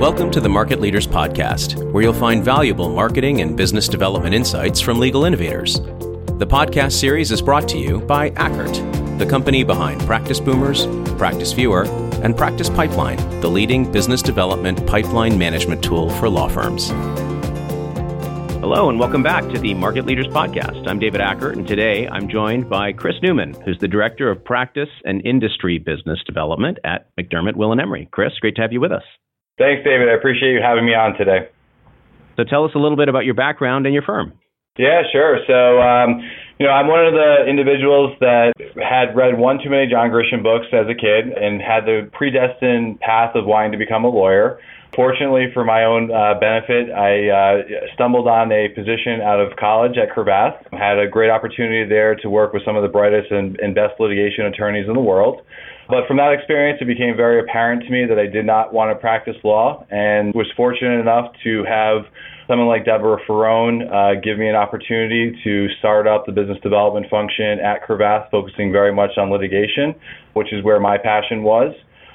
Welcome to the Market Leaders Podcast, where you'll find valuable marketing and business development insights from legal innovators. The podcast series is brought to you by Ackert, the company behind Practice Boomers, Practice Builder, and Practice Pipeline, the leading business development pipeline management tool for law firms. Hello, and welcome back to the Market Leaders Podcast. I'm David Ackert, and today I'm joined by Chris Newman, who's the Director of Practice and Industry Business Development at McDermott Will and Emery. Chris, great to have you with us. Thanks, David. I appreciate you having me on today. So tell us a little bit about your background and your firm. Yeah, sure. So, um, you know, I'm one of the individuals that had read one too many John Grisham books as a kid and had the predestined path of wanting to become a lawyer. Fortunately, for my own uh, benefit, I uh, stumbled on a position out of college at Cravath. Had a great opportunity there to work with some of the brightest and, and best litigation attorneys in the world. But from that experience, it became very apparent to me that I did not want to practice law and was fortunate enough to have someone like Deborah Ferrone uh, give me an opportunity to start up the business development function at Cravath, focusing very much on litigation, which is where my passion was.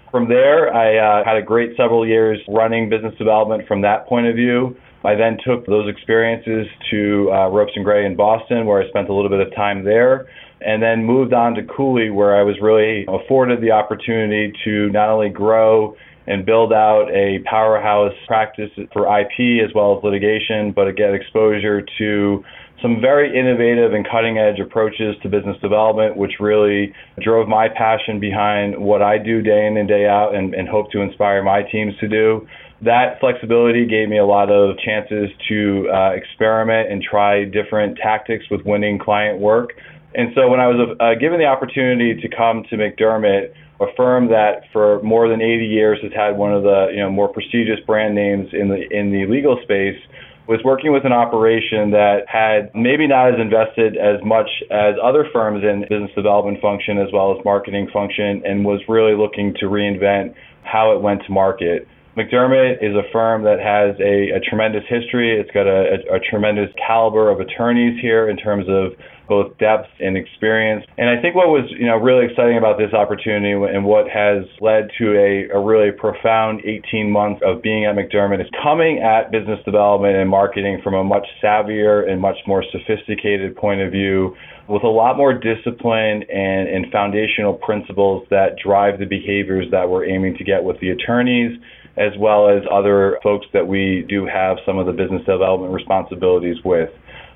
From there, I uh, had a great several years running business development from that point of view. I then took those experiences to uh, Ropes and Gray in Boston, where I spent a little bit of time there and then moved on to Cooley, where I was really afforded the opportunity to not only grow and build out a powerhouse practice for IP as well as litigation, but get exposure to some very innovative and cutting edge approaches to business development, which really drove my passion behind what I do day in and day out and, and hope to inspire my teams to do. That flexibility gave me a lot of chances to uh, experiment and try different tactics with winning client work and so when I was uh, given the opportunity to come to McDermott, a firm that for more than 80 years has had one of the you know more prestigious brand names in the in the legal space, was working with an operation that had maybe not as invested as much as other firms in business development function as well as marketing function, and was really looking to reinvent how it went to market. McDermott is a firm that has a, a tremendous history. It's got a, a, a tremendous caliber of attorneys here in terms of both depth and experience. And I think what was, you know, really exciting about this opportunity and what has led to a, a really profound 18 months of being at McDermott is coming at business development and marketing from a much savvier and much more sophisticated point of view with a lot more discipline and, and foundational principles that drive the behaviors that we're aiming to get with the attorneys as well as other folks that we do have some of the business development responsibilities with.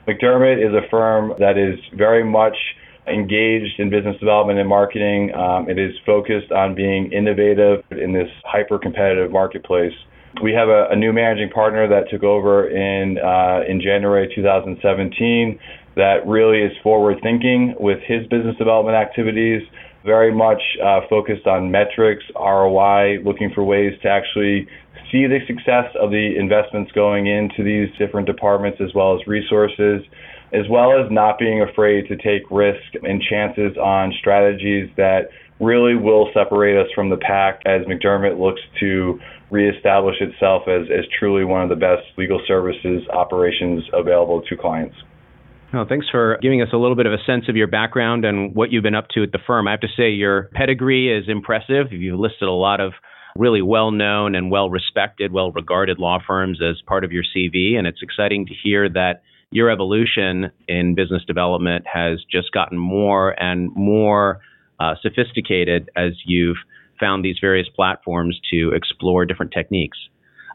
McDermott is a firm that is very much engaged in business development and marketing. Um, it is focused on being innovative in this hyper competitive marketplace. We have a, a, new managing partner that took over in uh, in January 2017 that really is forward thinking with his business development activities very much uh, focused on metrics, ROI, looking for ways to actually see the success of the investments going into these different departments as well as resources, as well as not being afraid to take risk and chances on strategies that really will separate us from the pack as McDermott looks to reestablish itself as, as truly one of the best legal services operations available to clients. Well, thanks for giving us a little bit of a sense of your background and what you've been up to at the firm. I have to say, your pedigree is impressive. You've listed a lot of really well known and well respected, well regarded law firms as part of your CV. And it's exciting to hear that your evolution in business development has just gotten more and more uh, sophisticated as you've found these various platforms to explore different techniques.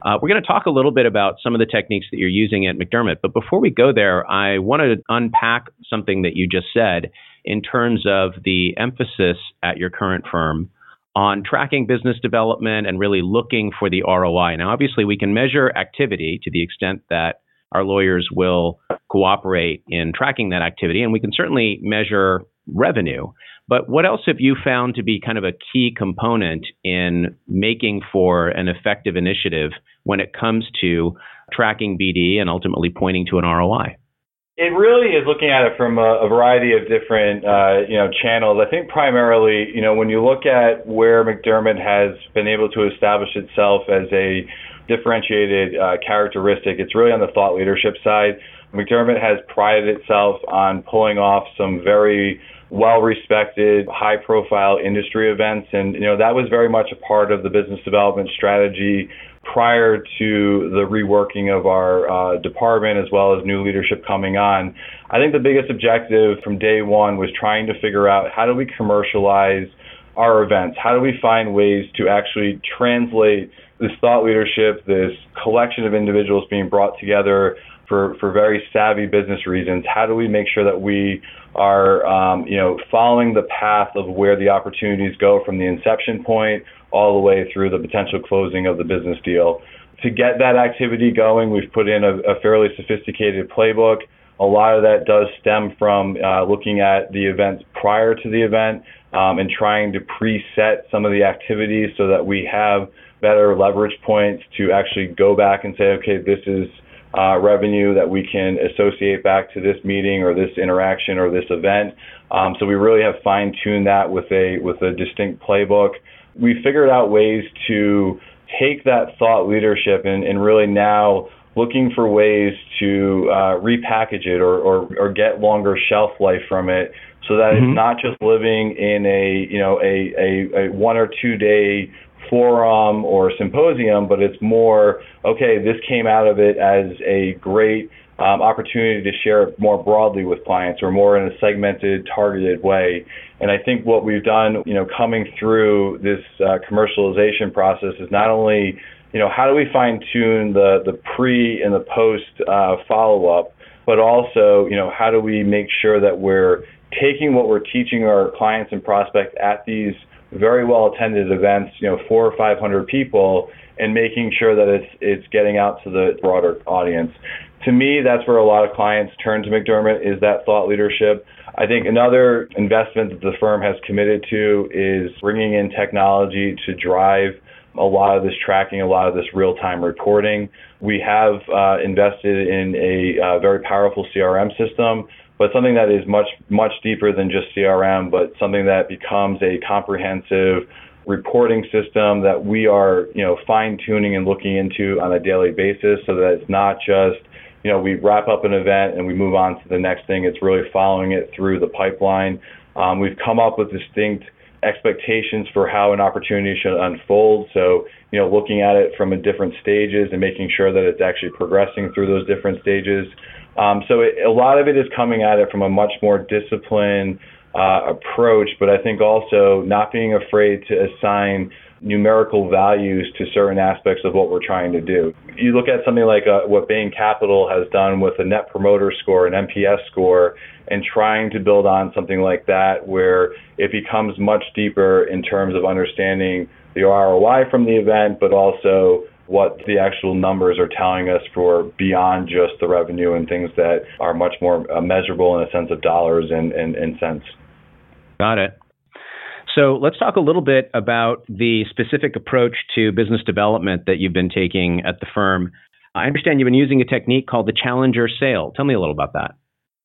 Uh, we're going to talk a little bit about some of the techniques that you're using at McDermott. But before we go there, I want to unpack something that you just said in terms of the emphasis at your current firm on tracking business development and really looking for the ROI. Now, obviously, we can measure activity to the extent that our lawyers will cooperate in tracking that activity, and we can certainly measure revenue. But what else have you found to be kind of a key component in making for an effective initiative when it comes to tracking BD and ultimately pointing to an ROI? It really is looking at it from a, a variety of different, uh, you know, channels. I think primarily, you know, when you look at where McDermott has been able to establish itself as a differentiated uh, characteristic, it's really on the thought leadership side. McDermott has prided itself on pulling off some very well respected, high profile industry events. And, you know, that was very much a part of the business development strategy prior to the reworking of our uh, department as well as new leadership coming on. I think the biggest objective from day one was trying to figure out how do we commercialize our events? How do we find ways to actually translate this thought leadership, this collection of individuals being brought together for, for very savvy business reasons? How do we make sure that we are, um, you know, following the path of where the opportunities go from the inception point all the way through the potential closing of the business deal? To get that activity going, we've put in a, a fairly sophisticated playbook. A lot of that does stem from uh, looking at the events prior to the event um, and trying to preset some of the activities so that we have better leverage points to actually go back and say, okay, this is uh, revenue that we can associate back to this meeting or this interaction or this event. Um, so we really have fine tuned that with a with a distinct playbook. We figured out ways to take that thought leadership and, and really now looking for ways to uh, repackage it or, or, or get longer shelf life from it so that mm-hmm. it's not just living in a you know a, a, a one or two day forum or symposium, but it's more, okay, this came out of it as a great um, opportunity to share it more broadly with clients or more in a segmented, targeted way. And I think what we've done, you know, coming through this uh, commercialization process is not only, you know, how do we fine tune the, the pre and the post uh, follow up, but also, you know, how do we make sure that we're taking what we're teaching our clients and prospects at these very well attended events, you know, four or five hundred people, and making sure that it's it's getting out to the broader audience. To me, that's where a lot of clients turn to McDermott is that thought leadership. I think another investment that the firm has committed to is bringing in technology to drive a lot of this tracking, a lot of this real-time reporting. We have uh, invested in a uh, very powerful CRM system but something that is much much deeper than just CRM, but something that becomes a comprehensive reporting system that we are you know fine tuning and looking into on a daily basis, so that it's not just you know we wrap up an event and we move on to the next thing. It's really following it through the pipeline. Um, we've come up with distinct expectations for how an opportunity should unfold. So, you know, looking at it from a different stages and making sure that it's actually progressing through those different stages. Um, so it, a lot of it is coming at it from a much more disciplined uh, approach, but I think also not being afraid to assign numerical values to certain aspects of what we're trying to do. You look at something like uh, what Bain Capital has done with a net promoter score, an NPS score, and trying to build on something like that where it becomes much deeper in terms of understanding the ROI from the event, but also what the actual numbers are telling us for beyond just the revenue and things that are much more uh, measurable in a sense of dollars and, and, and cents. Got it. So let's talk a little bit about the specific approach to business development that you've been taking at the firm. I understand you've been using a technique called the challenger sale. Tell me a little about that.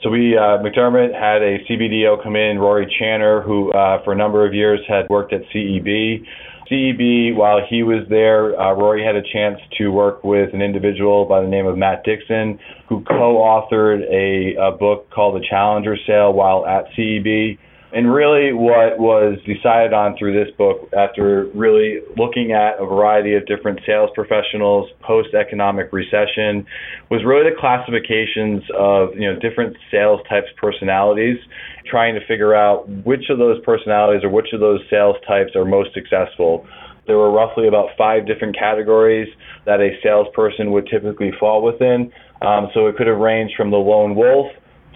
So we, uh, McDermott had a CBDO come in, Rory Channer, who uh, for a number of years had worked at CEB. CEB, while he was there, uh, Rory had a chance to work with an individual by the name of Matt Dixon, who co-authored a, a book called The Challenger Sale while at CEB. And really, what was decided on through this book, after really looking at a variety of different sales professionals post economic recession, was really the classifications of you know different sales types personalities, trying to figure out which of those personalities or which of those sales types are most successful. There were roughly about five different categories that a salesperson would typically fall within. Um, so it could have ranged from the lone wolf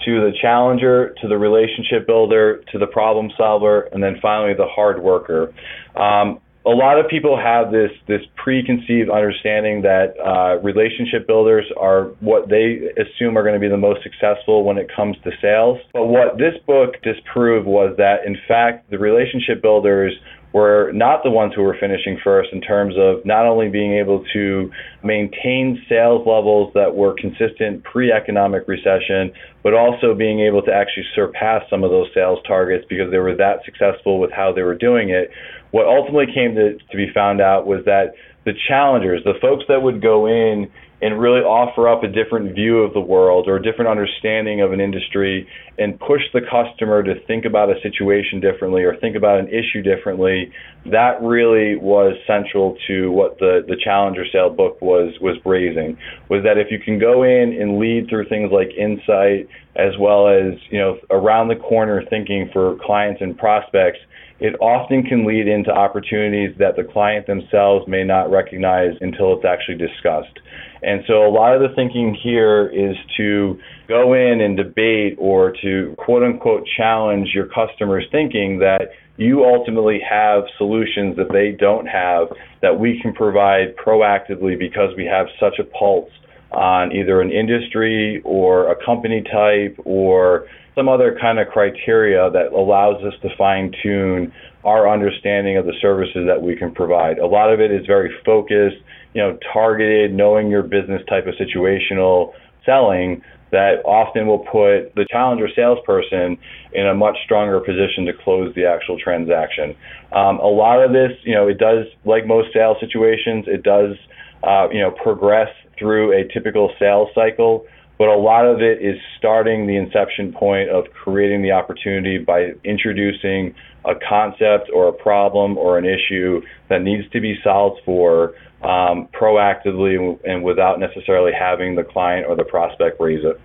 to the challenger, to the relationship builder, to the problem solver, and then finally the hard worker. Um, a lot of people have this this preconceived understanding that uh, relationship builders are what they assume are going to be the most successful when it comes to sales. But what this book disproved was that in fact the relationship builders were not the ones who were finishing first in terms of not only being able to maintain sales levels that were consistent pre-economic recession, but also being able to actually surpass some of those sales targets because they were that successful with how they were doing it. What ultimately came to, to be found out was that the challengers, the folks that would go in and really offer up a different view of the world or a different understanding of an industry and push the customer to think about a situation differently or think about an issue differently, that really was central to what the, the Challenger Sale book was was raising. Was that if you can go in and lead through things like insight as well as, you know, around the corner thinking for clients and prospects, it often can lead into opportunities that the client themselves may not recognize until it's actually discussed. And so a lot of the thinking here is to go in and debate or to quote unquote challenge your customers' thinking that you ultimately have solutions that they don't have that we can provide proactively because we have such a pulse on either an industry or a company type or some other kind of criteria that allows us to fine tune our understanding of the services that we can provide. A lot of it is very focused you know, targeted, knowing your business type of situational selling that often will put the challenger salesperson in a much stronger position to close the actual transaction. Um, a lot of this, you know, it does, like most sales situations, it does, uh, you know, progress through a typical sales cycle. But a lot of it is starting the inception point of creating the opportunity by introducing a concept or a problem or an issue that needs to be solved for um, proactively and without necessarily having the client or the prospect raise it.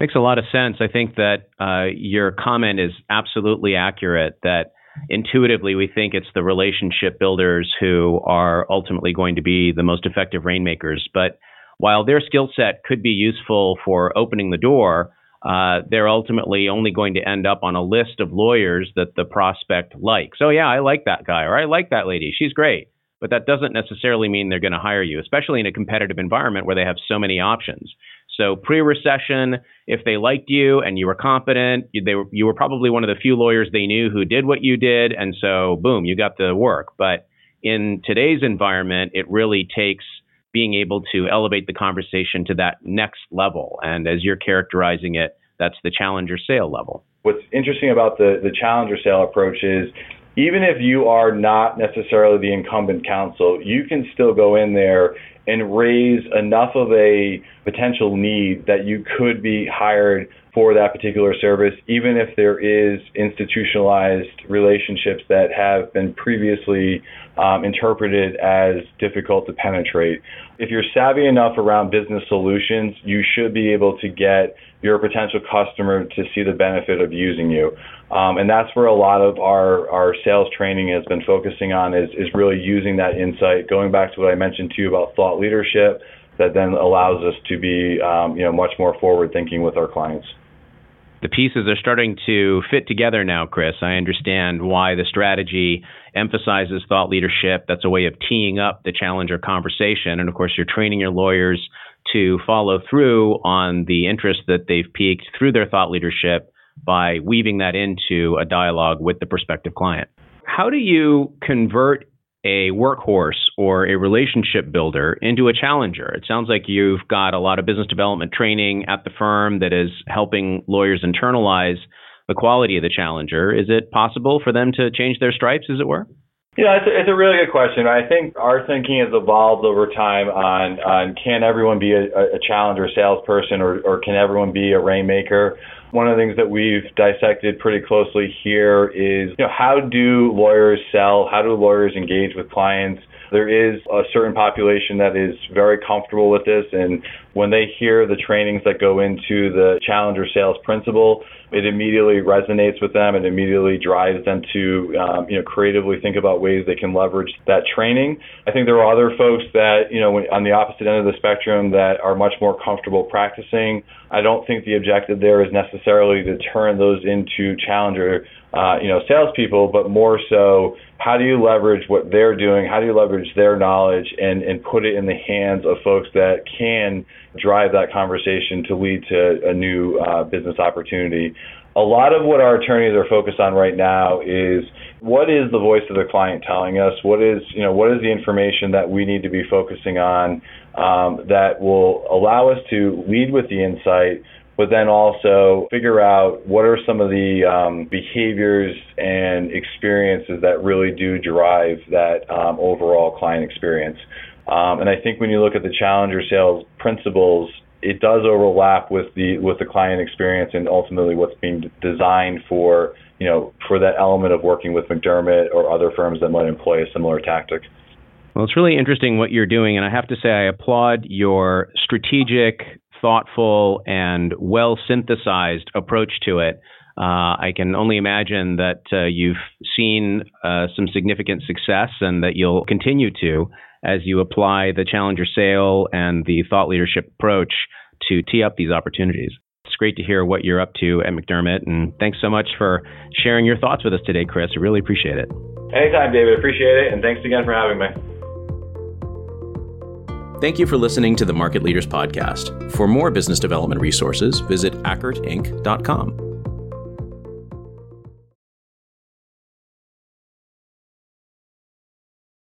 Makes a lot of sense. I think that uh, your comment is absolutely accurate. That intuitively we think it's the relationship builders who are ultimately going to be the most effective rainmakers. But while their skill set could be useful for opening the door, uh, they're ultimately only going to end up on a list of lawyers that the prospect likes. Oh, yeah, I like that guy, or I like that lady. She's great but that doesn't necessarily mean they're going to hire you, especially in a competitive environment where they have so many options. So pre-recession, if they liked you and you were competent, they were, you were probably one of the few lawyers they knew who did what you did, and so boom, you got the work. But in today's environment, it really takes being able to elevate the conversation to that next level. And as you're characterizing it, that's the challenger sale level. What's interesting about the, the challenger sale approach is even if you are not necessarily the incumbent counsel, you can still go in there and raise enough of a potential need that you could be hired for that particular service, even if there is institutionalized relationships that have been previously um, interpreted as difficult to penetrate. If you're savvy enough around business solutions, you should be able to get your potential customer to see the benefit of using you. Um, and that's where a lot of our, our sales training has been focusing on is, is really using that insight, going back to what I mentioned to you about thought leadership that then allows us to be um, you know, much more forward thinking with our clients. The pieces are starting to fit together now, Chris. I understand why the strategy emphasizes thought leadership. That's a way of teeing up the challenger conversation. And of course, you're training your lawyers to follow through on the interest that they've piqued through their thought leadership by weaving that into a dialogue with the prospective client. How do you convert a workhorse or a relationship builder into a challenger? It sounds like you've got a lot of business development training at the firm that is helping lawyers internalize the quality of the challenger. Is it possible for them to change their stripes, as it were? Yeah, it's a, it's a really good question. I think our thinking has evolved over time on, on can everyone be a, a challenger salesperson or, or can everyone be a rainmaker? One of the things that we've dissected pretty closely here is, you know, how do lawyers sell? How do lawyers engage with clients? There is a certain population that is very comfortable with this, and when they hear the trainings that go into the challenger sales principle, it immediately resonates with them and immediately drives them to um, you know creatively think about ways they can leverage that training. I think there are other folks that you know on the opposite end of the spectrum that are much more comfortable practicing. I don't think the objective there is necessarily to turn those into challenger uh, you know, salespeople, but more so, how do you leverage what they're doing? How do you leverage their knowledge and, and put it in the hands of folks that can drive that conversation to lead to a new uh, business opportunity? A lot of what our attorneys are focused on right now is what is the voice of the client telling us? What is, you know, what is the information that we need to be focusing on um, that will allow us to lead with the insight, but then also figure out what are some of the um, behaviors and experiences that really do drive that um, overall client experience. Um, and I think when you look at the challenger sales principles, it does overlap with the with the client experience and ultimately what's being designed for you know for that element of working with McDermott or other firms that might employ a similar tactic. Well, it's really interesting what you're doing, and I have to say I applaud your strategic, thoughtful, and well synthesized approach to it. Uh, I can only imagine that uh, you've seen uh, some significant success and that you'll continue to as you apply the challenger sale and the thought leadership approach to tee up these opportunities. It's great to hear what you're up to at McDermott, and thanks so much for sharing your thoughts with us today, Chris. I really appreciate it. Anytime, David. Appreciate it, and thanks again for having me. Thank you for listening to the Market Leaders Podcast. For more business development resources, visit ackertinc.com.